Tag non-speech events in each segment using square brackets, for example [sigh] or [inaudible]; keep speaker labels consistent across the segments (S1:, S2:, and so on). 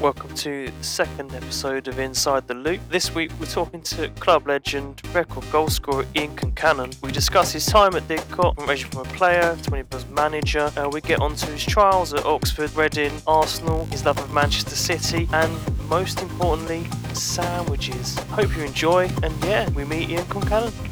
S1: Welcome to the second episode of Inside the Loop. This week we're talking to club legend, record goalscorer Ian Concannon. We discuss his time at Didcot, ranging from a player to when he was manager. Uh, we get onto his trials at Oxford, Reading, Arsenal, his love of Manchester City, and most importantly, sandwiches. Hope you enjoy, and yeah, we meet Ian Concannon.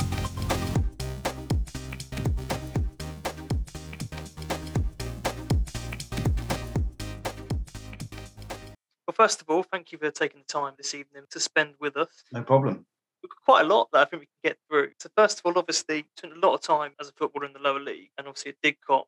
S1: First of all, thank you for taking the time this evening to spend with us.
S2: No problem.
S1: We've got quite a lot that I think we can get through. So first of all, obviously, spent a lot of time as a footballer in the lower league, and obviously at Didcot,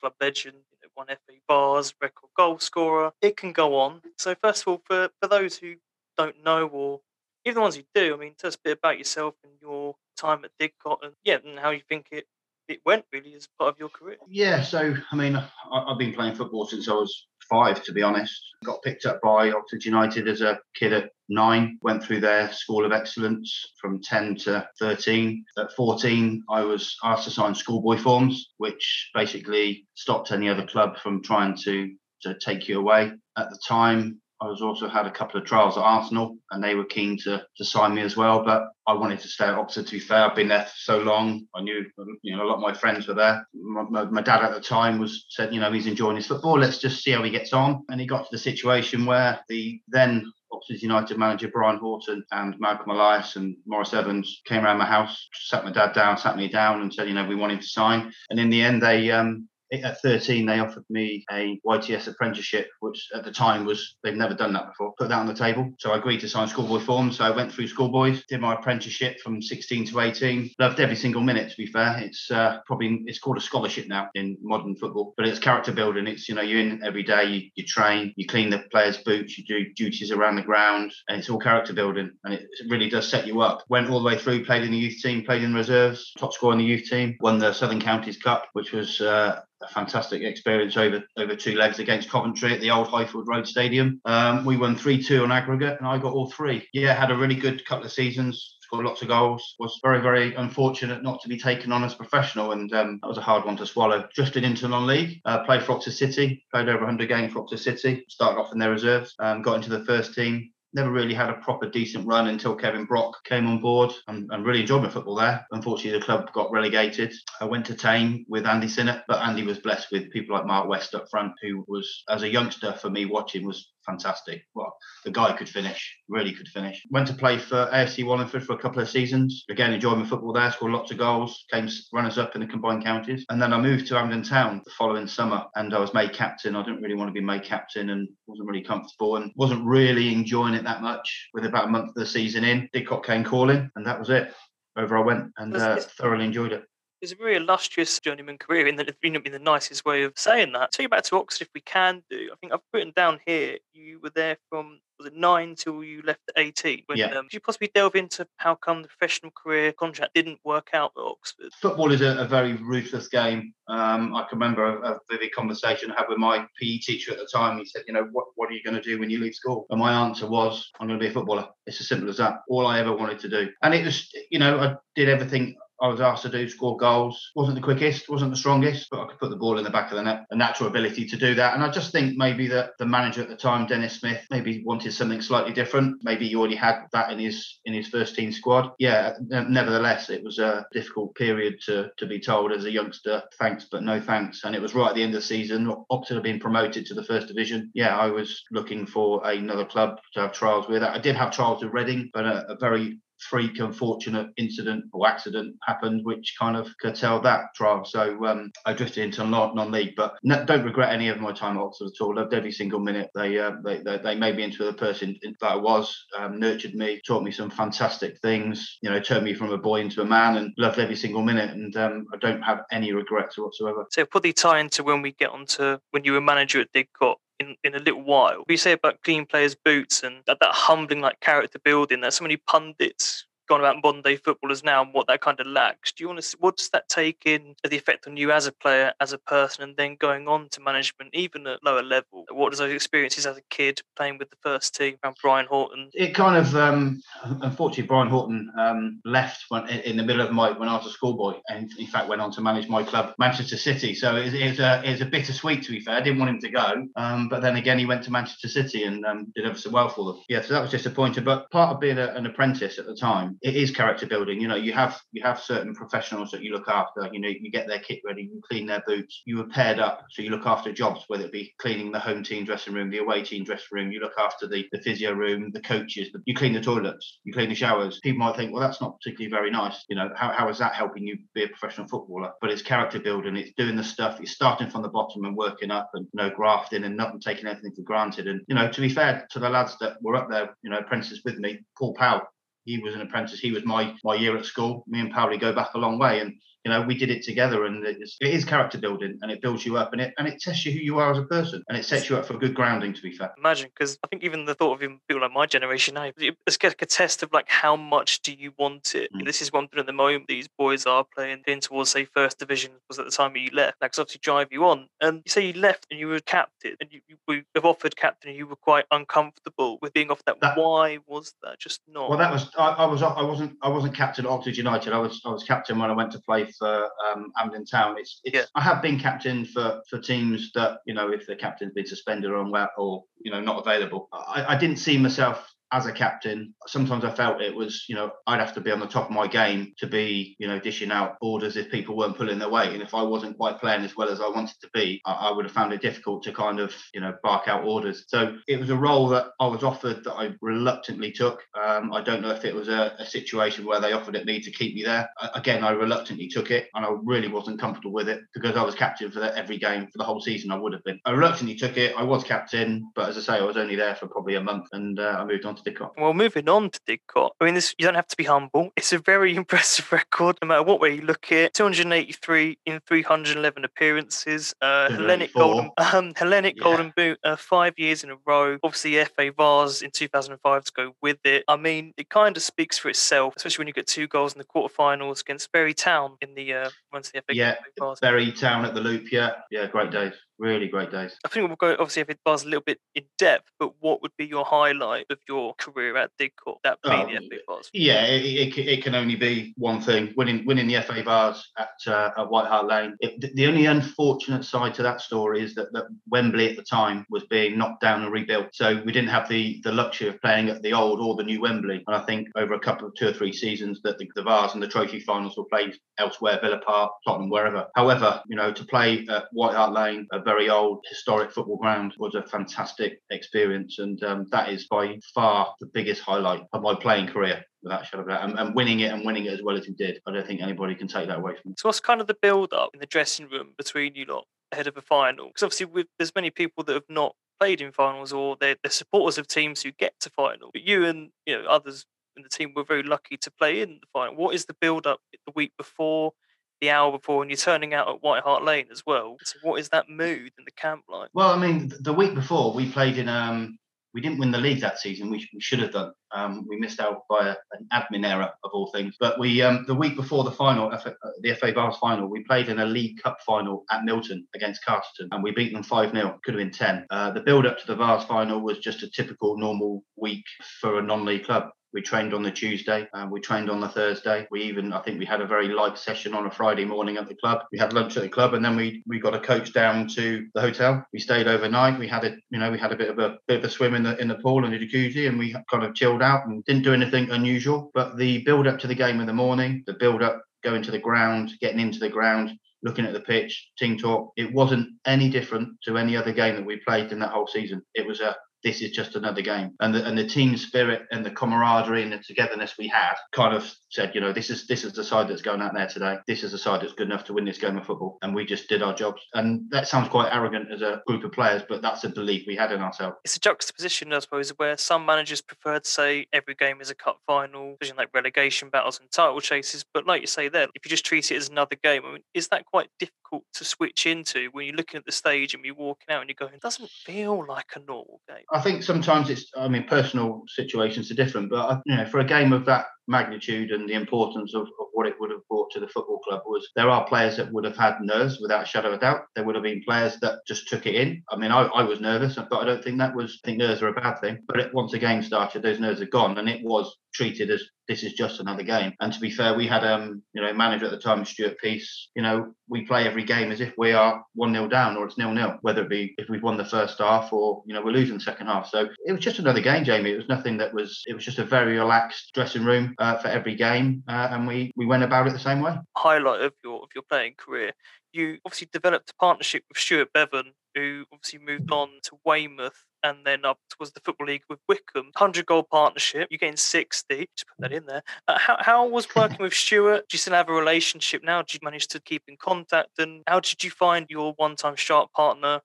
S1: club legend, you know, won FA Vase, record goal scorer. It can go on. So first of all, for for those who don't know, or even the ones who do, I mean, tell us a bit about yourself and your time at Didcot, and yeah, and how you think it it went really as part of your career.
S2: Yeah, so I mean, I, I've been playing football since I was five, to be honest. Got picked up by Oxford United as a kid at nine, went through their School of Excellence from 10 to 13. At 14, I was asked to sign schoolboy forms, which basically stopped any other club from trying to, to take you away. At the time, I was also had a couple of trials at Arsenal, and they were keen to to sign me as well. But I wanted to stay at Oxford. To be fair, I've been there for so long. I knew you know a lot of my friends were there. My, my, my dad at the time was said, you know, he's enjoying his football. Let's just see how he gets on. And he got to the situation where the then Oxford United manager Brian Horton and Malcolm Elias and Maurice Evans came around my house, sat my dad down, sat me down, and said, you know, we want him to sign. And in the end, they um, at 13, they offered me a YTS apprenticeship, which at the time was they've never done that before. Put that on the table. So I agreed to sign schoolboy form. So I went through schoolboys, did my apprenticeship from 16 to 18. Loved every single minute. To be fair, it's uh, probably it's called a scholarship now in modern football, but it's character building. It's you know you're in every day, you, you train, you clean the players' boots, you do duties around the ground, and it's all character building, and it, really does set you up. Went all the way through, played in the youth team, played in reserves, top scorer in the youth team, won the Southern Counties Cup, which was uh, a fantastic experience over over two legs against Coventry at the old Highfield Road Stadium. Um, we won 3 2 on aggregate, and I got all three. Yeah, had a really good couple of seasons. Scored lots of goals. Was very, very unfortunate not to be taken on as professional, and um, that was a hard one to swallow. Drifted into non-league. Uh, played for Oxford City. Played over 100 games for Oxford City. Started off in their reserves. Um, got into the first team never really had a proper decent run until Kevin Brock came on board and, and, really enjoyed my football there. Unfortunately, the club got relegated. I went to Thame with Andy Sinnott, but Andy was blessed with people like Mark West up front, who was, as a youngster for me watching, was fantastic. Well, the guy could finish, really could finish. Went to play for AFC Wallingford for a couple of seasons. Again, enjoyed my football there, scored lots of goals, came runners up in the combined counties. And then I moved to Hampden Town the following summer and I was made captain. I didn't really want to be made captain and wasn't really comfortable and wasn't really enjoying it that much. With about a month of the season in, Didcot came calling and that was it. Over I went and uh, thoroughly enjoyed it
S1: it's a very illustrious journeyman career in the, in the nicest way of saying that. Take you back to Oxford if we can do. I think I've written down here you were there from was it nine till you left at eighteen? When,
S2: yeah.
S1: Um, could you possibly delve into how come the professional career contract didn't work out at Oxford?
S2: Football is a, a very ruthless game. Um, I can remember a, a, vivid conversation I had with my PE teacher at the time. He said, "You know, what what are you going to do when you leave school?" And my answer was, "I'm going to be a footballer." It's as simple as that. All I ever wanted to do, and it was, you know, I did everything I was asked to do, score goals. Wasn't the quickest, wasn't the strongest, but I could put the ball in the back of the net. A natural ability to do that. And I just think maybe that the manager at the time, Dennis Smith, maybe wanted something slightly different. Maybe he already had that in his in his first team squad. Yeah, nevertheless, it was a difficult period to to be told as a youngster, thanks but no thanks. And it was right at the end of the season. Oxford had been promoted to the first division. Yeah, I was looking for another club to have trials with. I did have trials with Reading, but a, a very freak, unfortunate incident or accident happened, which kind of curtailed that trial. So um, I drifted into non-league, but no, don't regret any of my time at Oxford at all. Loved every single minute. They uh, they, they, they, made me into the person that I was, um, nurtured me, taught me some fantastic things. You know, turned me from a boy into a man, and loved every single minute. And um, I don't have any regrets whatsoever.
S1: So probably tie into when we get onto when you were manager at Didcot in, in a little while. We say about clean players' boots and that, that humbling like character building. There's so many pundits gone about modern day footballers now and what that kind of lacks. Do you want to? What does that take in the effect on you as a player, as a person, and then going on to management, even at lower level? What does those experiences as a kid playing with the first team around Brian Horton?
S2: It kind of, um, unfortunately, Brian Horton um, left when, in the middle of my when I was a schoolboy, and in fact went on to manage my club, Manchester City. So it, it's a it's a bittersweet. To be fair, I didn't want him to go, um, but then again, he went to Manchester City and um, did ever so well for them. Yeah, so that was disappointing. But part of being a, an apprentice at the time, it is character building. You know, you have you have certain professionals that you look after. You know, you get their kit ready, you clean their boots, you are paired up, so you look after jobs, whether it be cleaning the home team dressing room, the away team dressing room, you look after the, the physio room, the coaches, you clean the toilets, you clean the showers. People might think, well, that's not particularly very nice. You know, how, how is that helping you be a professional footballer? But it's character building, it's doing the stuff, it's starting from the bottom and working up and you know, grafting and not taking anything for granted. And, you know, to be fair to the lads that were up there, you know, apprentices with me, Paul Powell, he was an apprentice. He was my my year at school. Me and Powley go back a long way, and you know we did it together and it's, it is character building and it builds you up and it and it tests you who you are as a person and it sets you up for good grounding to be fair.
S1: Imagine because i think even the thought of even people like my generation now it's like a test of like how much do you want it? Mm. this is one thing at the moment these boys are playing in towards say first division was at the time you left. That's obviously drive you on. And you say you left and you were captain and you, you we have offered captain and you were quite uncomfortable with being off that. that why was that? Just not.
S2: Well that was I, I was i wasn't i wasn't captain at oxford united. I was i was captain when i went to play for um, Amden Town. It's, it's yeah. I have been captain for for teams that you know if the captain's been suspended or or you know not available. I, I didn't see myself as a captain, sometimes I felt it was, you know, I'd have to be on the top of my game to be, you know, dishing out orders if people weren't pulling their weight. And if I wasn't quite playing as well as I wanted to be, I, I would have found it difficult to kind of, you know, bark out orders. So it was a role that I was offered that I reluctantly took. Um, I don't know if it was a, a, situation where they offered it me to keep me there. again, I reluctantly took it and I really wasn't comfortable with it because I was captain for every game for the whole season. I would have been. I reluctantly took it. I was captain, but as I say, I was only there for probably a month and uh, I moved on to to Didcot.
S1: Well, moving on to Didcot, I mean, this you don't have to be humble. It's a very [laughs] impressive record, no matter what way you look at it. 283 in 311 appearances. Uh, Hellenic Golden, [laughs] um, Hellenic yeah. Golden Boot, uh, five years in a row. Obviously, FA Vase in 2005 to go with it. I mean, it kind of speaks for itself, especially when you get two goals in the quarterfinals against Bury Town in the uh, once the FA
S2: yeah, Bury Town at the Loop. Yeah, yeah, great days really great days.
S1: I think we'll go obviously if it buzz a little bit in depth, but what would be your highlight of your career at Didcot? That being oh, the FA Vase.
S2: Yeah, it, it, it, can only be one thing: winning winning the FA Vase at uh, at White Hart Lane. It, the only unfortunate side to that story is that, that Wembley at the time was being knocked down and rebuilt, so we didn't have the the luxury of playing at the old or the new Wembley. And I think over a couple of two or three seasons that the, the Vase and the Trophy finals were played elsewhere, Villa Park, Tottenham, wherever. However, you know, to play at White Hart Lane, a very old historic football ground was a fantastic experience, and um, that is by far the biggest highlight of my playing career. Without shadow of doubt, and, and, winning it and winning it as well as we did, I don't think anybody can take that away from me.
S1: So, what's kind of the build-up in the dressing room between you lot ahead of a final? Because obviously, with, there's many people that have not played in finals or they're, they're supporters of teams who get to final. But you and you know others in the team were very lucky to play in the final. What is the build-up the week before? The hour before and you're turning out at White Hart Lane as well. So what is that mood in the camp like?
S2: Well, I mean, the week before we played in um we didn't win the league that season. We, we should have done. Um, we missed out by a, an admin error of all things. But we um, the week before the final, the FA Vase final, we played in a League Cup final at Milton against Carterton, and we beat them five 0 Could have been ten. Uh, the build up to the Vase final was just a typical normal week for a non-league club. We trained on the Tuesday. we trained on the Thursday. We even, I think, we had a very light session on a Friday morning at the club. We had lunch at the club, and then we we got a coach down to the hotel. We stayed overnight. We had a, you know, we had a bit of a bit of a swim in the in the pool and the jacuzzi, and we kind of chilled out and didn't do anything unusual. But the build up to the game in the morning, the build up going to the ground, getting into the ground, looking at the pitch, team talk. It wasn't any different to any other game that we played in that whole season. It was a this is just another game. And the, and the team spirit and the camaraderie and the togetherness we had kind of said, you know, this is this is the side that's going out there today. This is the side that's good enough to win this game of football. And we just did our jobs. And that sounds quite arrogant as a group of players, but that's a belief we had in ourselves.
S1: It's a juxtaposition, I suppose, where some managers prefer to say every game is a cup final, especially like relegation battles and title chases. But like you say there, if you just treat it as another game, I mean, is that quite difficult to switch into when you're looking at the stage and you're walking out and you're going, it doesn't feel like a normal game?
S2: I think sometimes it's, I mean, personal situations are different, but uh, you know, for a game of that magnitude and the importance of, of what it would have brought to the football club was there are players that would have had nerves without a shadow of a doubt. There would have been players that just took it in. I mean, I, I was nervous, but I don't think that was, I think nerves are a bad thing. But it, once the game started, those nerves are gone and it was treated as this is just another game. And to be fair, we had um, you know, manager at the time, Stuart Peace. you know, we play every game as if we are one 0 down or it's nil nil, whether it be if we've won the first half or you know we're losing the second half. So it was just another game, Jamie. It was nothing that was. It was just a very relaxed dressing room uh, for every game, uh, and we we went about it the same way.
S1: Highlight of your of your playing career. You obviously developed a partnership with Stuart Beavon, who obviously moved on to Weymouth and then up towards the Football League with Wycombe. 100 goal partnership. You're getting 60. Just put that in there. Uh, how, how was working with Stuart? Do you still have a relationship now? Did you manage to keep in contact? And how did you find your one time sharp partner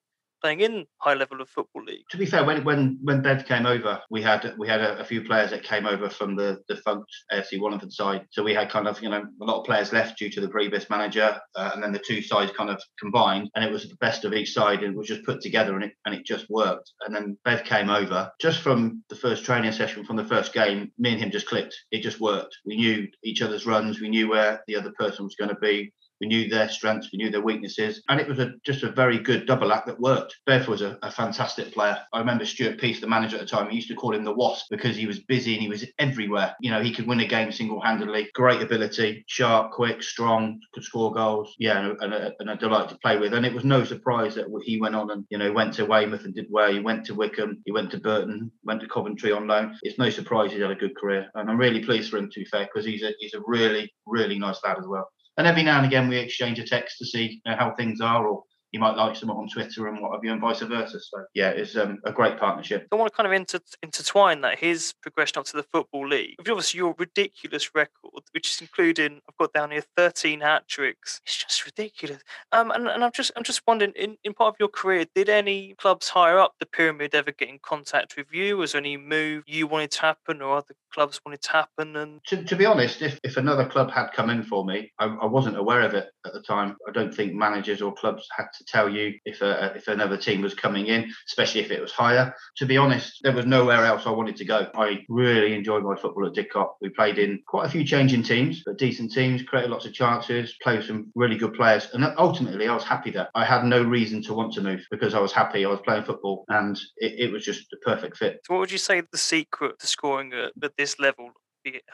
S1: playing in high level of football league.
S2: To be fair, when when when Bev came over, we had we had a, a few players that came over from the defunct AFC Wallingford side. So we had kind of you know a lot of players left due to the previous manager, uh, and then the two sides kind of combined, and it was the best of each side, and was just put together, and it and it just worked. And then Bev came over just from the first training session, from the first game. Me and him just clicked. It just worked. We knew each other's runs. We knew where the other person was going to be. We knew their strengths, we knew their weaknesses, and it was a, just a very good double act that worked. Bev was a, a, fantastic player. I remember Stuart Peace, the manager at the time, he used to call him the Wasp because he was busy and he was everywhere. You know, he could win a game single handedly. Great ability, sharp, quick, strong, could score goals. Yeah, and a, and a delight to play with. And it was no surprise that he went on and, you know, went to Weymouth and did well. He went to Wycombe, he went to Burton, went to Coventry on loan. It's no surprise he's had a good career. And I'm really pleased for him, to be fair, because he's a, he's a really, really nice lad as well. And every now and again, we exchange a text to see you know, how things are, or you might like someone on Twitter and what have you, and vice versa. So yeah, it's um, a great partnership.
S1: I want to kind of inter- intertwine that his progression up to the football league. Obviously, your ridiculous record, which is including I've got down here thirteen hat tricks. It's just ridiculous. Um, and, and I'm just I'm just wondering, in, in part of your career, did any clubs higher up the pyramid ever get in contact with you? Was there any move you wanted to happen, or other clubs wanted to happen? And
S2: to, to be honest, if, if another club had come in for me, I, I wasn't aware of it at the time. I don't think managers or clubs had to tell you if a, if another team was coming in, especially if it was higher. To be honest, there was nowhere else I wanted to go. I really enjoyed my football at Didcot. We played in quite a few changing teams, but decent teams, created lots of chances, played some really good players, and ultimately I was happy there. I had no reason to want to move because I was happy. I was playing football, and it, it was just a perfect fit.
S1: So, what would you say the secret to scoring at, at this level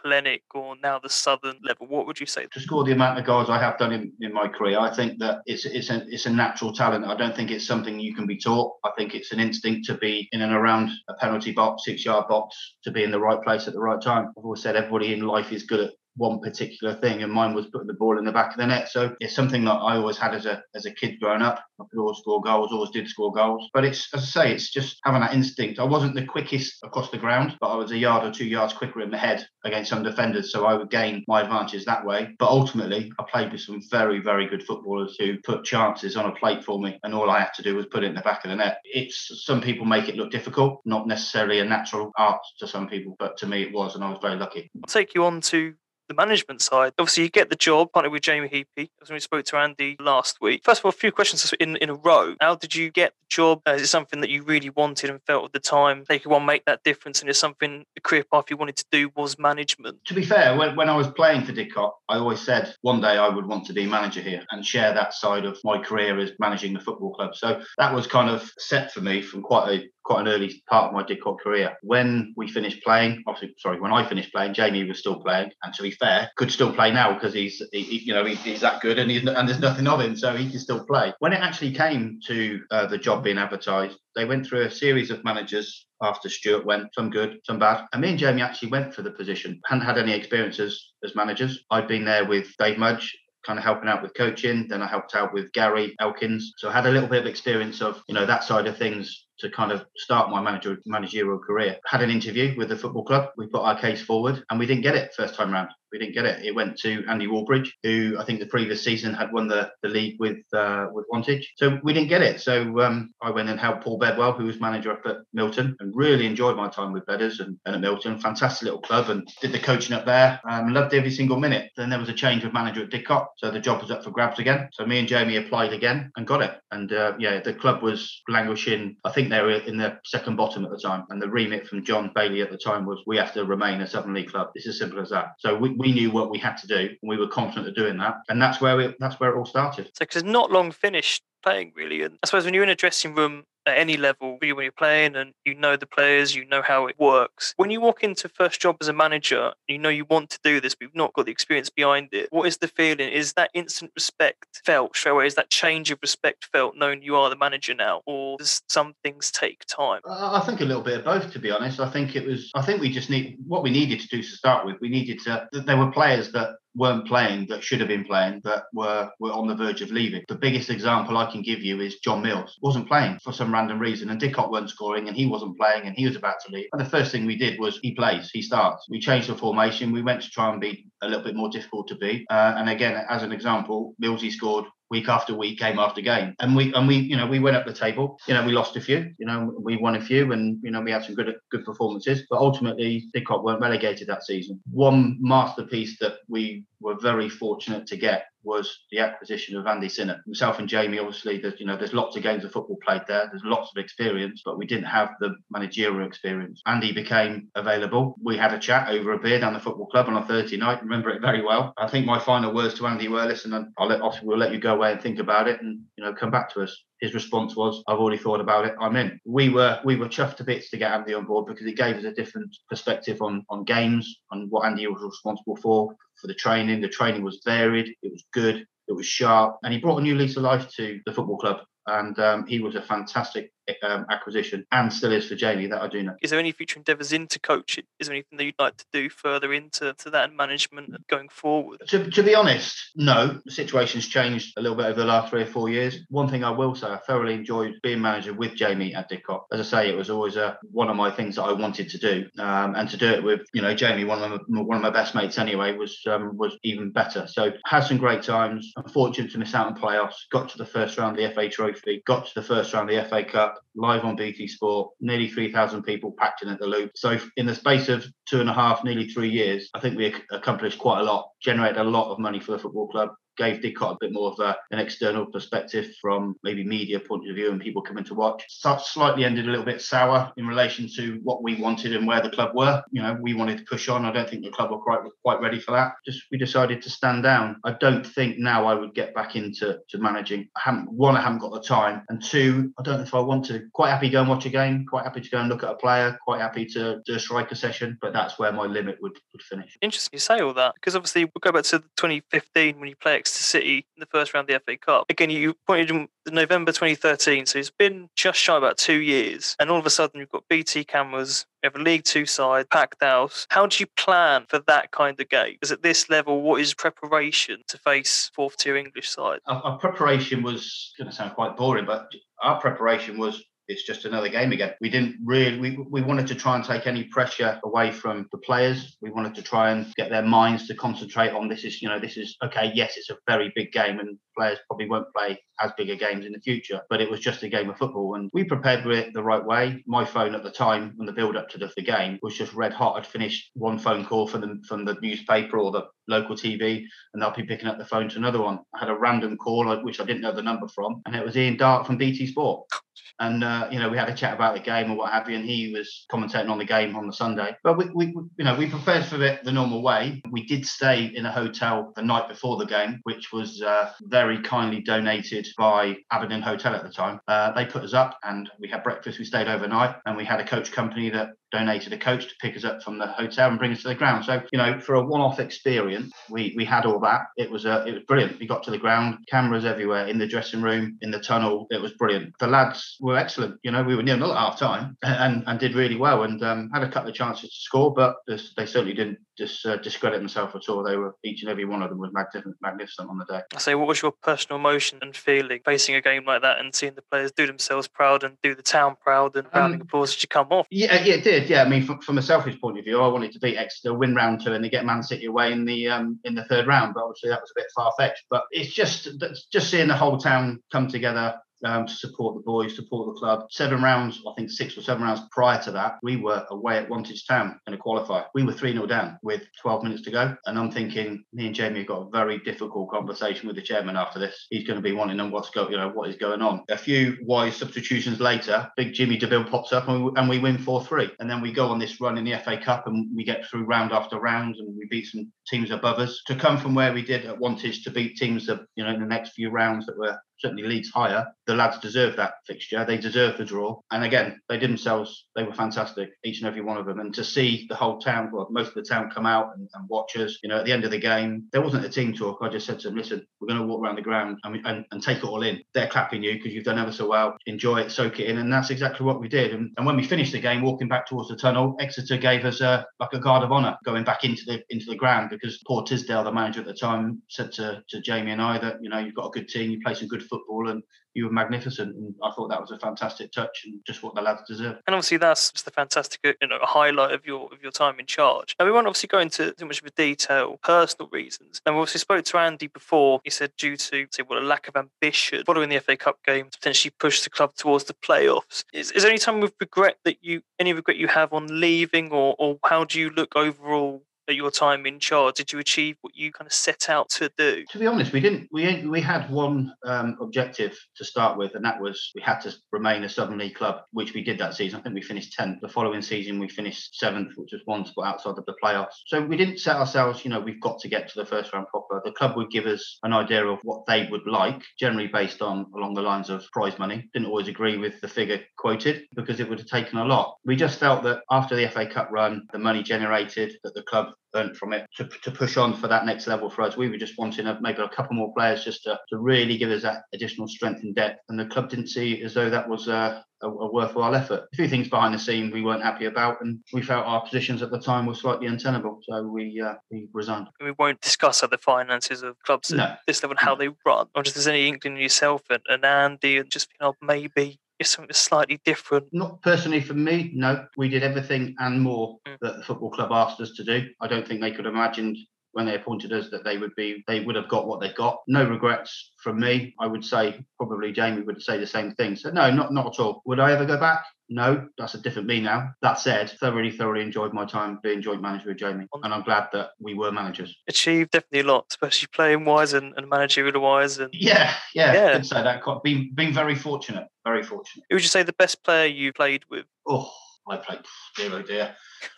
S1: Hellenic or now the Southern level? What would you say?
S2: To score the amount of goals I have done in, in my career, I think that it's it's a it's a natural talent. I don't think it's something you can be taught. I think it's an instinct to be in and around a penalty box, six yard box, to be in the right place at the right time. I've always said everybody in life is good at one particular thing, and mine was putting the ball in the back of the net. So it's something that I always had as a as a kid growing up. I could always score goals, always did score goals. But it's as I say, it's just having that instinct. I wasn't the quickest across the ground, but I was a yard or two yards quicker in the head against some defenders, so I would gain my advantage that way. But ultimately, I played with some very very good footballers who put chances on a plate for me, and all I had to do was put it in the back of the net. It's some people make it look difficult, not necessarily a natural art to some people, but to me it was, and I was very lucky.
S1: I'll take you on to the management side. Obviously, you get the job partnered with Jamie Heapy, as we spoke to Andy last week. First of all, a few questions in, in a row. How did you get the job? Uh, is it something that you really wanted and felt at the time they could one make that difference? And is something the career path you wanted to do was management?
S2: To be fair, when, when I was playing for Didcot, I always said one day I would want to be manager here and share that side of my career as managing the football club. So that was kind of set for me from quite a quite an early part of my Didcot career. When we finished playing, obviously, sorry, when I finished playing, Jamie was still playing, and to be fair, could still play now because he's, he, you know, he, he's that good, and he's and there's nothing of him, so he can still play. When it actually came to uh, the job being advertised, they went through a series of managers after Stuart went, some good, some bad. And me and Jamie actually went for the position. Hadn't had any experiences as managers. I'd been there with Dave Mudge kind of helping out with coaching. Then I helped out with Gary Elkins. So I had a little bit of experience of, you know, that side of things to kind of start my manager, managerial career. Had an interview with the football club. We put our case forward and we didn't get it first time round. We didn't get it. It went to Andy Warbridge, who I think the previous season had won the, the league with uh, with Wantage. So we didn't get it. So um, I went and helped Paul Bedwell, who was manager up at Milton, and really enjoyed my time with Bedders and, and at Milton. Fantastic little club, and did the coaching up there. Um, loved every single minute. Then there was a change of manager at Didcot, so the job was up for grabs again. So me and Jamie applied again and got it. And uh, yeah, the club was languishing. I think they were in the second bottom at the time. And the remit from John Bailey at the time was we have to remain a Southern League club. It's as simple as that. So we, we knew what we had to do and we were confident of doing that. And that's where we, that's where it all started.
S1: So because not long finished playing really. And I suppose when you're in a dressing room at any level, when you're playing and you know the players, you know how it works. When you walk into first job as a manager, you know you want to do this, but you've not got the experience behind it. What is the feeling? Is that instant respect felt straight away? Is that change of respect felt knowing you are the manager now? Or does some things take time?
S2: Uh, I think a little bit of both, to be honest. I think it was, I think we just need, what we needed to do to start with, we needed to, there were players that weren't playing that should have been playing that were were on the verge of leaving. The biggest example I can give you is John Mills wasn't playing for some random reason, and Didcot weren't scoring, and he wasn't playing, and he was about to leave. And the first thing we did was he plays, he starts. We changed the formation. We went to try and be a little bit more difficult to beat. Uh, and again, as an example, Millsy scored week after week, game after game. And we and we, you know, we went up the table. You know, we lost a few. You know, we won a few, and you know, we had some good good performances. But ultimately, Didcot weren't relegated that season. One masterpiece that we were very fortunate to get was the acquisition of Andy Sinnott. Himself and Jamie, obviously, there's you know there's lots of games of football played there. There's lots of experience, but we didn't have the managerial experience. Andy became available. We had a chat over a beer down the football club on a Thursday night. Remember it very well. I think my final words to Andy were, "Listen, I'll let we'll let you go away and think about it, and you know come back to us." His response was, "I've already thought about it. I'm in." We were we were chuffed to bits to get Andy on board because it gave us a different perspective on on games, on what Andy was responsible for for the training. The training was varied. It was good. It was sharp, and he brought a new lease of life to the football club. And um, he was a fantastic um, acquisition and still is for Jamie. That I do know.
S1: Is there any future endeavours into coaching? Is there anything that you'd like to do further into to that management going forward?
S2: To, to be honest, no. The situation's changed a little bit over the last three or four years. One thing I will say, I thoroughly enjoyed being manager with Jamie at Didcot. As I say, it was always a, one of my things that I wanted to do, um, and to do it with you know Jamie, one of my, one of my best mates anyway, was um, was even better. So had some great times. Unfortunate to miss out on playoffs. Got to the first round of the FA Trophy. Got to the first round of the FA Cup live on BT Sport, nearly 3,000 people packed in at the loop. So, in the space of two and a half, nearly three years, I think we accomplished quite a lot, generated a lot of money for the football club, gave Didcot a bit more of a, an external perspective from maybe media point of view and people coming to watch. So slightly ended a little bit sour in relation to what we wanted and where the club were. You know, we wanted to push on. I don't think the club were quite quite ready for that. Just we decided to stand down. I don't think now I would get back into to managing. I haven't one, I haven't got the time, and two, I don't know if I want to. Quite happy to go and watch a game. Quite happy to go and look at a player. Quite happy to do a striker session. But that's where my limit would would finish.
S1: Interesting you say all that because obviously we'll go back to 2015 when you play Exeter City in the first round of the FA Cup. Again, you pointed in November 2013, so it's been just shy about two years, and all of a sudden you've got BT cameras. You have a League Two side, packed house. How do you plan for that kind of game? Because at this level, what is preparation to face fourth tier English side?
S2: Our, our preparation was going to sound quite boring, but our preparation was it's just another game again. We didn't really, we, we wanted to try and take any pressure away from the players. We wanted to try and get their minds to concentrate on this is, you know, this is okay, yes, it's a very big game and players probably won't play as bigger games in the future, but it was just a game of football. And we prepared with it the right way. My phone at the time, when the build up to the, the game, was just red hot. I'd finished one phone call from the, from the newspaper or the local TV, and they'll be picking up the phone to another one. I had a random call, uh, which I didn't know the number from, and it was Ian Darke from BT Sport. [laughs] And uh, you know, we had a chat about the game or what have you, and he was commentating on the game on the Sunday. But we, we you know, we prepared for it the normal way. We did stay in a hotel the night before the game, which was uh, very kindly donated by Aberdeen Hotel at the time. Uh, they put us up, and we had breakfast. We stayed overnight, and we had a coach company that donated a coach to pick us up from the hotel and bring us to the ground. So, you know, for a one-off experience, we we had all that. It was a it was brilliant. We got to the ground, cameras everywhere in the dressing room, in the tunnel. It was brilliant. The lads were excellent. You know, we were near nil at half time [laughs] and, and did really well and um, had a couple of chances to score, but they certainly didn't just uh, discredit themselves at all. They were each and every one of them was magnificent, magnificent on the day.
S1: I say, what was your personal emotion and feeling facing a game like that and seeing the players do themselves proud and do the town proud and rounding um, applause as you come off?
S2: Yeah, yeah, it did. Yeah, I mean, from, from, a selfish point of view, I wanted to beat Exeter, win round two, and they get Man City away in the um, in the third round. But obviously, that was a bit far fetched. But it's just just seeing the whole town come together um, to support the boys, support the club. Seven rounds, I think six or seven rounds prior to that, we were away at Wantage Town in a qualifier. We were 3 0 down with 12 minutes to go. And I'm thinking, me and Jamie have got a very difficult conversation with the chairman after this. He's going to be wanting know what's you know, what is going on. A few wise substitutions later, big Jimmy Deville pops up and we, and we win 4 3. And then we go on this run in the FA Cup and we get through round after round and we beat some teams above us. To come from where we did at Wantage to beat teams that, you know, in the next few rounds that were certainly leagues higher. The lads deserve that fixture. They deserve the draw. And again, they did themselves. They were fantastic, each and every one of them. And to see the whole town, well, most of the town come out and, and watch us, you know, at the end of the game, there wasn't a team talk. I just said to them, listen, we're going to walk around the ground and, and, and take it all in. They're clapping you because you've done ever so well. Enjoy it, soak it in. And that's exactly what we did. And, and when we finished the game, walking back towards the tunnel, Exeter gave us a, like a guard of honour going back into the into the ground because Paul Tisdale, the manager at the time, said to, to Jamie and I that, you know, you've got a good team, you play some good football and you were magnificent. And I thought that was a fantastic touch and just what the lads deserve.
S1: And obviously, that's just the fantastic, uh, you know, highlight of your of your time in charge. And we won't obviously go into too much of a detail, personal reasons. And we also spoke to Andy before. He said due to say what a lack of ambition following the FA Cup game to potentially push the club towards the playoffs. Is, is there any time with regret that you any regret you have on leaving, or or how do you look overall your time in charge? Did you achieve what you kind of set out to do?
S2: To be honest, we didn't. We we had one um, objective to start with, and that was we had to remain a Southern League club, which we did that season. I think we finished tenth. The following season, we finished seventh, which was one spot outside of the playoffs. So we didn't set ourselves. You know, we've got to get to the first round proper. The club would give us an idea of what they would like, generally based on along the lines of prize money. Didn't always agree with the figure quoted because it would have taken a lot. We just felt that after the FA Cup run, the money generated, that the club earned from it to, to push on for that next level for us. We were just wanting a, maybe a couple more players just to, to really give us that additional strength and depth. And the club didn't see as though that was a, a, a, worthwhile effort. A few things behind the scene we weren't happy about, and we felt our positions at the time were slightly untenable. So we uh, we resigned.
S1: We won't discuss the finances of clubs at no. this level and how they run, or just there's any inkling in yourself and, and Andy, and just you know maybe something slightly different?
S2: Not personally for me, no. We did everything and more mm. that the football club asked us to do. I don't think they could have imagined when they appointed us that they would be they would have got what they got. No regrets from me. I would say probably Jamie would say the same thing. So no, not not at all. Would I ever go back? No, that's a different me now. That said, thoroughly, thoroughly enjoyed my time being joint manager with Jamie, and I'm glad that we were managers.
S1: Achieved definitely a lot, especially playing wise and, and managerial wise. And
S2: yeah, yeah, yeah. I'd say that. Quite been been very fortunate, very fortunate.
S1: Who would you say the best player you played with?
S2: Oh, I played dear oh dear.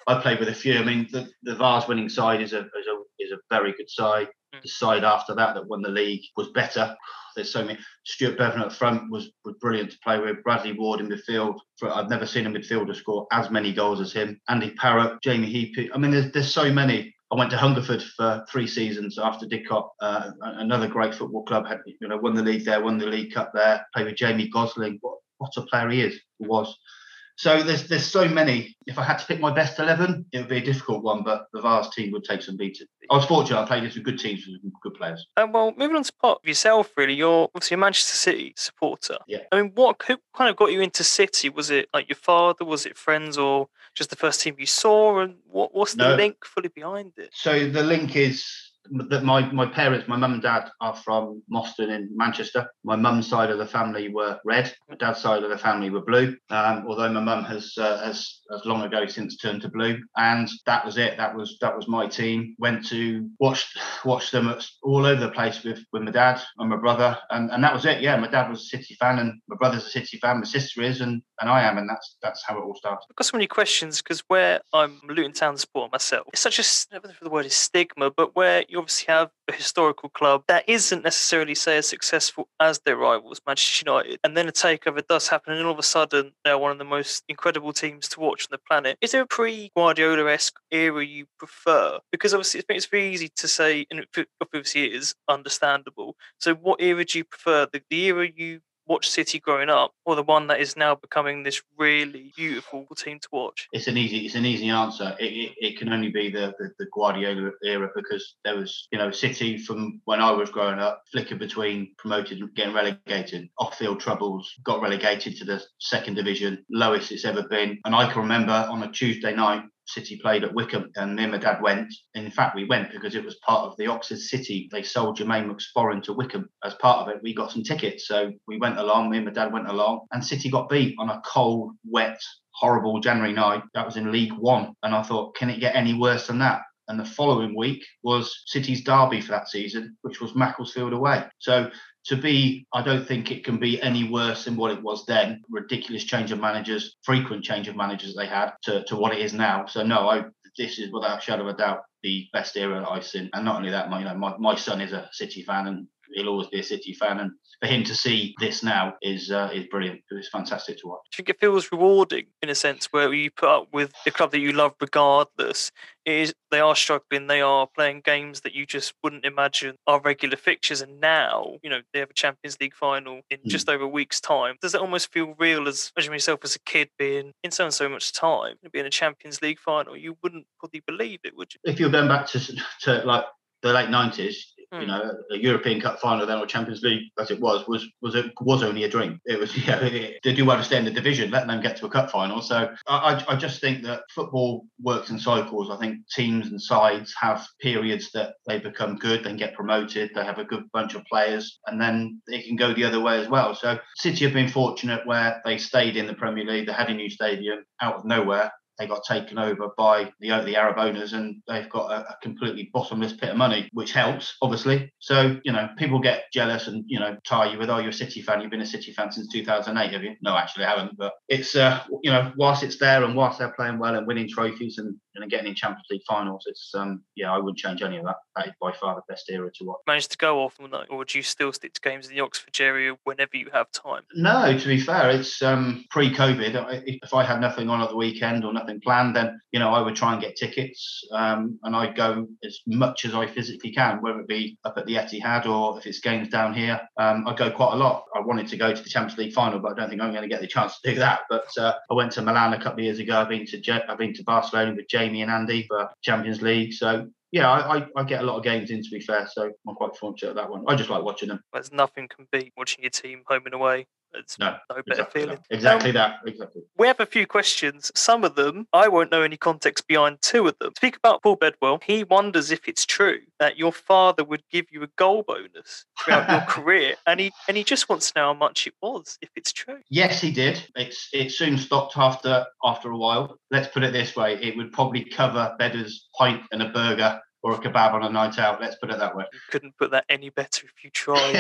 S2: I played with a few. I mean, the, the Vase winning side is a, is a is a very good side. Mm. The side after that that won the league was better. There's so many. Stuart Beavon up front was was brilliant to play with. Bradley Ward in midfield. For, I've never seen a midfielder score as many goals as him. Andy Parrott, Jamie Heapy. I mean, there's there's so many. I went to Hungerford for three seasons after Didcot, uh, another great football club. Had you know won the league there, won the league cup there. Played with Jamie Gosling. What what a player he is. Was so there's there's so many. If I had to pick my best eleven, it would be a difficult one, but the Vase team would take some beating. I was fortunate. I played against some good teams with good players.
S1: Um, well, moving on to part of yourself, really, you're obviously a Manchester City supporter.
S2: Yeah.
S1: I mean, what who kind of got you into City? Was it like your father? Was it friends, or just the first team you saw? And what what's the no. link fully behind it?
S2: So the link is that my, my parents, my mum and dad are from Moston in Manchester. My mum's side of the family were red. My dad's side of the family were blue. Um, although my mum has, uh, has has long ago since turned to blue, and that was it. That was that was my team. Went to watch watch them all over the place with with my dad and my brother, and, and that was it. Yeah, my dad was a City fan, and my brother's a City fan. My sister is, and and I am, and that's that's how it all started.
S1: I've got so many questions because where I'm Luton Town supporter myself, it's such a never the word is stigma, but where you obviously have a historical club that isn't necessarily say as successful as their rivals, Manchester United, and then a takeover does happen, and all of a sudden they're one of the most incredible teams to watch on the planet. Is there a pre-Guardiola esque era you prefer? Because obviously it's very easy to say, and obviously it is understandable. So what era do you prefer? The, the era you watch City growing up, or the one that is now becoming this really beautiful team to watch?
S2: It's an easy, it's an easy answer. It, it, it can only be the, the, the Guardiola era because there was, you know, City from when I was growing up, flickered between promoted and getting relegated, off-field troubles, got relegated to the second division, lowest it's ever been. And I can remember on a Tuesday night City played at Wycombe, and me and my dad went. In fact, we went because it was part of the Oxford City. They sold Jermaine McSporran to Wycombe. As part of it, we got some tickets, so we went along. Me and my dad went along, and City got beat on a cold, wet, horrible January night. That was in League One, and I thought, can it get any worse than that? and the following week was City's derby for that season, which was Macclesfield away. So to be, I don't think it can be any worse than what it was then. Ridiculous change of managers, frequent change of managers they had to, to what it is now. So no, I this is without a shadow of a doubt the best era that I've seen. And not only that, my you know my, my son is a City fan and he'll always be a City fan. And for him to see this now is uh, is brilliant. It's fantastic to watch.
S1: I think it feels rewarding in a sense where you put up with the club that you love regardless. It is they are struggling. They are playing games that you just wouldn't imagine are regular fixtures. And now you know they have a Champions League final in mm. just over a week's time. Does it almost feel real as imagine yourself as a kid being in so and so much time being a Champions League final? You wouldn't probably believe it, would you?
S2: If you're going back to to like the late nineties, mm. you know, a European Cup final then or Champions League as it was was was it was only a dream. It was [laughs] yeah, they do well to stay in the division, letting them get to a cup final. So I, I just think that football works in cycles. I think teams and sides have periods that they become good, then get promoted, they have a good bunch of players, and then it can go the other way as well. So City have been fortunate where they stayed in the Premier League, they had a new stadium out of nowhere they got taken over by the the Arab owners, and they've got a, a, completely bottomless pit of money, which helps, obviously. So you know, people get jealous and you know tie you with, oh, you're a City fan. You've been a City fan since 2008, have you? No, actually, I haven't. But it's uh, you know, whilst it's there and whilst they're playing well and winning trophies and, and getting in Champions League finals, it's um, yeah, I wouldn't change any of that. That is by far the best era to watch.
S1: Managed to go off or do you still stick to games in the Oxford area whenever you have time?
S2: No, to be fair, it's um, pre-COVID. If I had nothing on at the weekend or nothing planned, then you know I would try and get tickets, um, and I'd go as much as I physically can, whether it be up at the Etihad or if it's games down here. Um, I go quite a lot. I wanted to go to the Champions League final, but I don't think I'm going to get the chance to do that. But uh, I went to Milan a couple of years ago. I've been to I've been to Barcelona with Jamie and Andy for Champions League. So yeah, I, I, I, get a lot of games in to be fair, so I'm quite fortunate at that one. I just like watching them.
S1: There's nothing can beat watching your team home and away. It's no, no better
S2: exactly
S1: feeling.
S2: That. Exactly um, that. Exactly.
S1: We have a few questions. Some of them I won't know any context behind two of them. Speak about Paul Bedwell. He wonders if it's true that your father would give you a goal bonus throughout your [laughs] career, and he and he just wants to know how much it was, if it's true.
S2: Yes, he did. It's it soon stopped after after a while. Let's put it this way: it would probably cover Bedder's pint and a burger or a kebab on a night out. Let's put it that way.
S1: You couldn't put that any better if you [laughs] tried.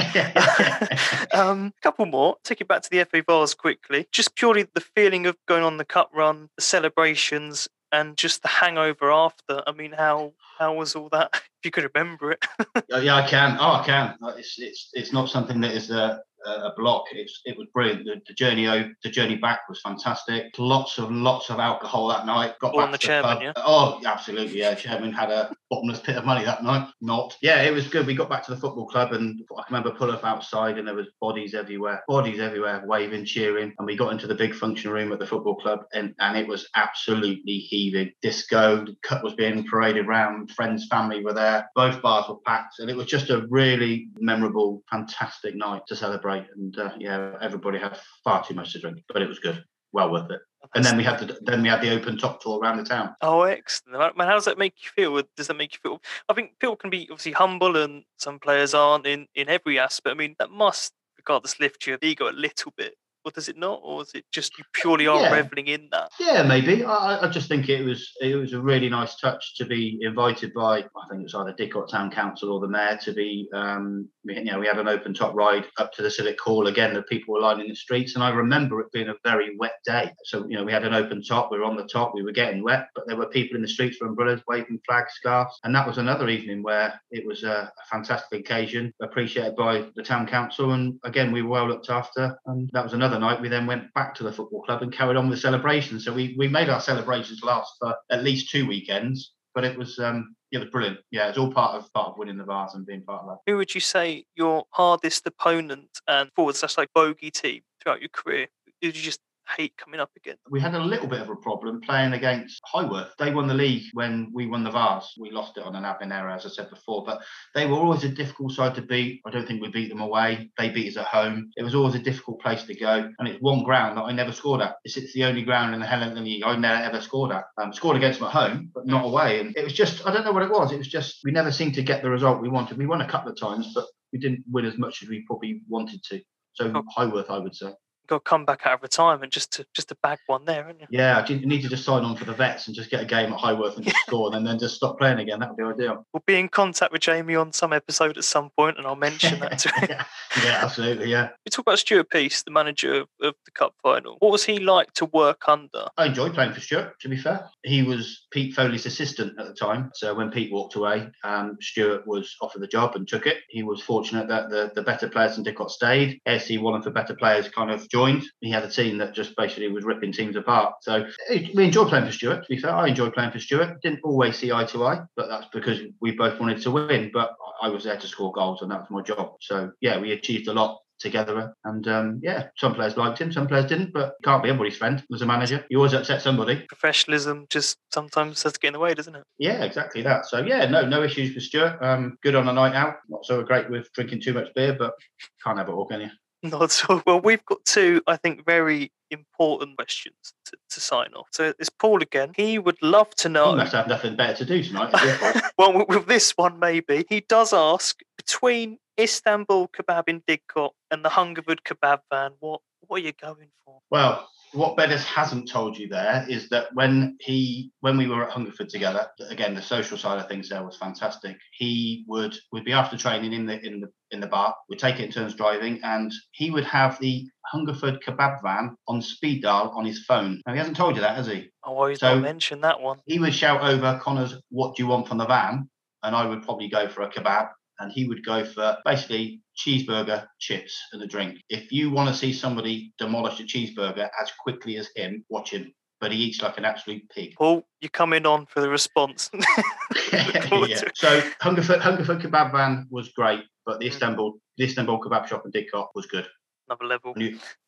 S1: [laughs] um, a couple more. Take it back to the FA Vase quickly. Just purely the feeling of going on the cup run, the celebrations, and just the hangover after. I mean, how how was all that? [laughs] You could remember it. [laughs]
S2: yeah, I can. Oh, I can. It's it's it's not something that is uh, a block. It's, it was brilliant. The, the journey the journey back was fantastic. Lots of lots of alcohol that night.
S1: Got All back on the, the chairman, yeah.
S2: Oh, absolutely, yeah. Chairman had a bottomless pit of money that night. Not. Yeah, it was good. We got back to the football club, and I remember pull up outside, and there was bodies everywhere, bodies everywhere, waving, cheering. And we got into the big function room at the football club, and and it was absolutely heaving. Disco, the cut was being paraded around. Friends, family were there. Both bars were packed, and it was just a really memorable, fantastic night to celebrate and uh, yeah, everybody had far too much to drink, but it was good, well worth it. And then we had the then we had the open top tour around the town.
S1: Oh, excellent! Man, how does that make you feel? Does that make you feel? I think people can be obviously humble, and some players aren't in in every aspect. I mean, that must, regardless, lift your ego a little bit or does it not, or is it just you purely are yeah. reveling in that?
S2: Yeah, maybe. I, I, just think it was it was a really nice touch to be invited by I think it was either Didcot Town Council or the mayor to be. Um, you know, we had an open top ride up to the Civic Hall again. The people were lining the streets, and I remember it being a very wet day. So you know, we had an open top. We were on the top. We were getting wet, but there were people in the streets with umbrellas, waving flags, scarves, and that was another evening where it was a, a fantastic occasion, appreciated by the town council, and again we were well looked after, and that was another night, we then went back to the football club and carried on with the celebrations. So we, we made our celebrations last for at least two weekends, but it was um, it was brilliant. Yeah, it's all part of part of winning the Vase and being part of that.
S1: Who would you say your hardest opponent and forward slash like bogey team throughout your career? Did you just hate coming up again.
S2: We had a little bit of a problem playing against Highworth. They won the league when we won the Vase. We lost it on an admin error, as I said before, but they were always a difficult side to beat. I don't think we beat them away. They beat us at home. It was always a difficult place to go, and it's one ground that I never scored at. It's, it's the only ground in the Hellenic League I never ever scored at. Um, scored against them at home, but not away. And it was just I don't know what it was. It was just we never seemed to get the result we wanted. We won a couple of times, but we didn't win as much as we probably wanted to. So. Highworth, I would say.
S1: Got to come back out of retirement just to just to bag one there, haven't you?
S2: Yeah, you need to just sign on for the vets and just get a game at Highworth and just [laughs] score, and then just stop playing again. That would be ideal.
S1: We'll be in contact with Jamie on some episode at some point, and I'll mention that to [laughs] him.
S2: yeah, [laughs] yeah, absolutely. Yeah,
S1: We talk about Stuart Peace, the manager of, of the cup final. What was he like to work under?
S2: I enjoyed playing for Stuart. To be fair, he was Pete Foley's assistant at the time. So when Pete walked away, um, Stuart was offered the job and took it. He was fortunate that the, the better players in Didcot stayed. AFC Wallingford better players kind of joined. He had a team that just basically was ripping teams apart. So we enjoyed playing for Stuart. To be fair, I enjoyed playing for Stuart. Didn't always see eye to eye, but that's because we both wanted to win. But I was there to score goals, and that was my job. So yeah, we achieved a lot together. And um, yeah, some players liked him, some players didn't, but can't be everybody's friend as a manager. You always upset somebody.
S1: Professionalism just sometimes has to get in the way, doesn't it?
S2: Yeah, exactly that. So yeah, no, no issues with Stuart. Um, good on a night out. Not so great with drinking too much beer, but can't have it all, can you?
S1: Not at all. Well, we've got two, I think, very important questions to, to sign off. So it's Paul again. He would love to know.
S2: must have nothing better to do tonight. [laughs]
S1: well, with- with this one, maybe. He does ask between Istanbul kebab in Didcot and the Hungerford kebab van, what, what are you going for?
S2: well, what Beddes hasn't told you there is that when he when we were at Hungerford together, again the social side of things there was fantastic. He would would be after training in the in the in the bar, We'd take it in turns driving, and he would have the Hungerford kebab van on speed dial on his phone. Now he hasn't told you that, has he?
S1: Oh, he's
S2: So-
S1: not mentioned that one.
S2: he would shout over Connor's, "What do you want from the van?" And I would probably go for a kebab, and he would go for basically cheeseburger, chips, and a drink. If you want to see somebody demolish a cheeseburger as quickly as him, watch him. But he eats like an absolute pig.
S1: Paul, you're coming on for the response. [laughs] [laughs]
S2: yeah.
S1: to it.
S2: So Hungerford, Hungerford kebab van was great, but the
S1: Mm.
S2: Istanbul, the Istanbul kebab shop in Didcot was good.
S1: Another level.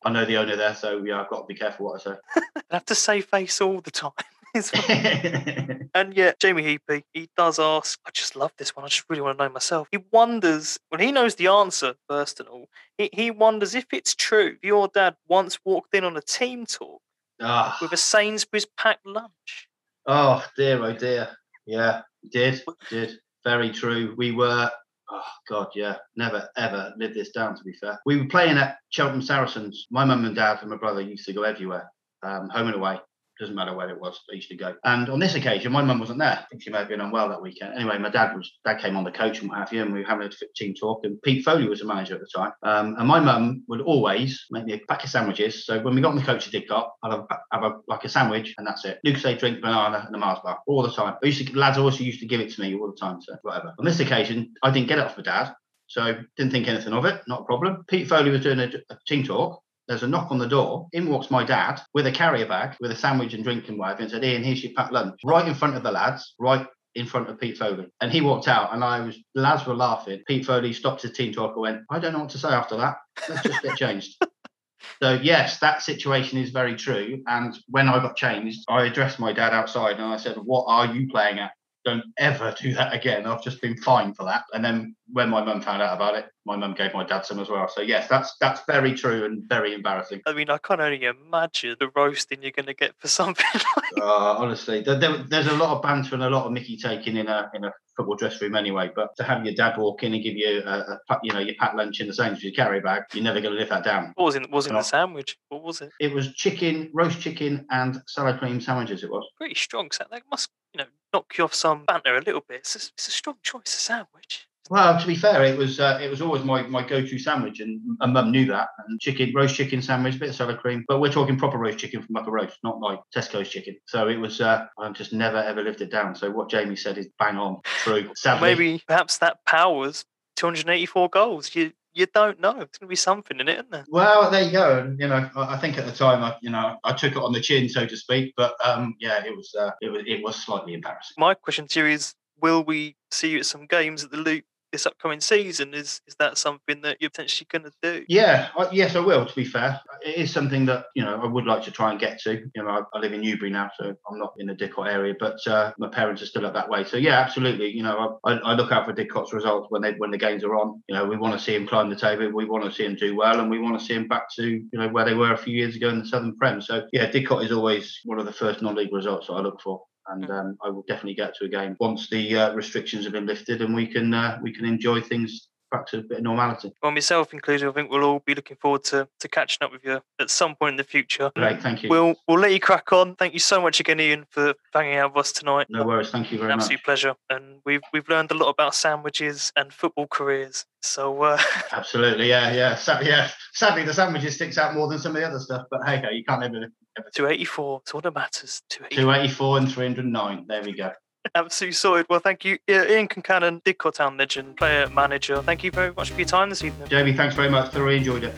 S2: I know the owner there, so yeah, I've got to be careful what I say. [laughs]
S1: I have to save face all the time. [laughs] It's [laughs] fine.
S2: say.
S1: And yeah, Jamie Heapy, he does ask, I just love this one. I just really want to know myself. He wonders, when he knows the answer, first and all, he, he wonders if it's true your dad once walked in on a team talk
S2: Ah.
S1: with a Sainsbury's packed lunch.
S2: Oh dear, oh dear. Yeah, did, did. Very true. We were, oh God, yeah, never ever lived this down, to be fair. We were playing at Cheltenham Saracens. My mum and dad and my brother used to go everywhere, um, home and away. Doesn't matter where it was, they used to go. And on this occasion, my mum wasn't there. I think she may have been unwell that weekend. Anyway, my dad was, dad came on the coach and what have you, and we were having a team talk. And Pete Foley was the manager at the time. Um, and my mum would always make me a pack of sandwiches. So when we got on the coach at Didcot, I'd have, have a, like a sandwich and that's it. Lucozade drink, banana, and a Mars bar all the time. I used to, lads also used to give it to me all the time. So whatever. On this occasion, I didn't get it off my dad. So didn't think anything of it, not a problem. Pete Foley was doing a, a team talk. There's a knock on the door. In walks my dad with a carrier bag with a sandwich and drink and whatever and said, Ian, here's your packed lunch. Right in front of the lads, right in front of Pete Foley. And he walked out and I was the lads were laughing. Pete Foley stopped his team talk and went, I don't know what to say after that. Let's just get changed. [laughs] So yes, that situation is very true. And when I got changed, I addressed my dad outside and I said, What are you playing at? Don't ever do that again. I've just been fined for that. And then when my mum found out about it, my mum gave my dad some as well. So yes, that's that's very true and very embarrassing.
S1: I mean, I can't only imagine the roasting you're going to get for [laughs] something like
S2: Uh, honestly, there, there- there's a lot of banter and a lot of Mickey taking in a in a football dress room anyway. But to have your dad walk in and give you a, a you know your packed lunch in the same as your carry bag, you're never going to live that down.
S1: What was in, was in the sandwich? What was it?
S2: It was chicken, roast chicken, and salad cream sandwiches. It was.
S1: Pretty strong. So that must, knock you off some banter a little bit. It's a, it's a strong choice, a sandwich.
S2: Well, to be fair, it was uh, it was always my, my go-to sandwich, and, and Mum knew that. And chicken, roast chicken sandwich, bit of salad cream, but we're talking proper roast chicken from Upper Roast, not like Tesco's chicken. So it was. Uh, I've just never ever lived it down. So what Jamie said is bang on, true. Sadly,
S1: Maybe perhaps that powers 284 goals. You you don't know. It's going to be something in it, isn't there?
S2: Well, there you go. And you know, I, I think at the time, I, you know, I took it on the chin, so to speak. But um, yeah, it was uh, it was it was slightly embarrassing.
S1: My question to you is: Will we see you at some games at the Loop this upcoming season. Is is that something that you're potentially going to do?
S2: Yeah, I, yes, I will. To be fair, it is something that you know I would like to try and get to. You know, I, I live in Newbury now, so I'm not in the Didcot area, but uh, my parents are still up that way. So yeah, absolutely. You know, I, I look out for Didcot's results when they when the games are on. You know, we want to see him climb the table, we want to see him do well, and we want to see him back to you know where they were a few years ago in the Southern Prem. So yeah, Didcot is always one of the first non-league results that I look for and mm. um, I will definitely get to a game once the uh, restrictions have been lifted and we can uh, we can enjoy things back to a bit of normality.
S1: Well, myself included, I think we'll all be looking forward to, to catching up with you at some point in the future.
S2: Great, thank you.
S1: We'll we'll let you crack on. Thank you so much again, Ian, for hanging out with us tonight.
S2: No worries, thank you very
S1: An absolute
S2: much.
S1: pleasure. And we've we've learned a lot about sandwiches and football careers. So uh... [laughs]
S2: absolutely, yeah, yeah, Sad, yeah. Sadly, the sandwiches sticks out more than some of the other stuff, but hey, go, you can't ever.
S1: 284, it's all that matters.
S2: 284. 284 and 309. There we go.
S1: Absolutely sorted. Well, thank you, Ian Concannon, Didcot Town legend, player, manager. Thank you very much for your time this evening.
S2: Jamie, thanks very much. Thoroughly enjoyed it.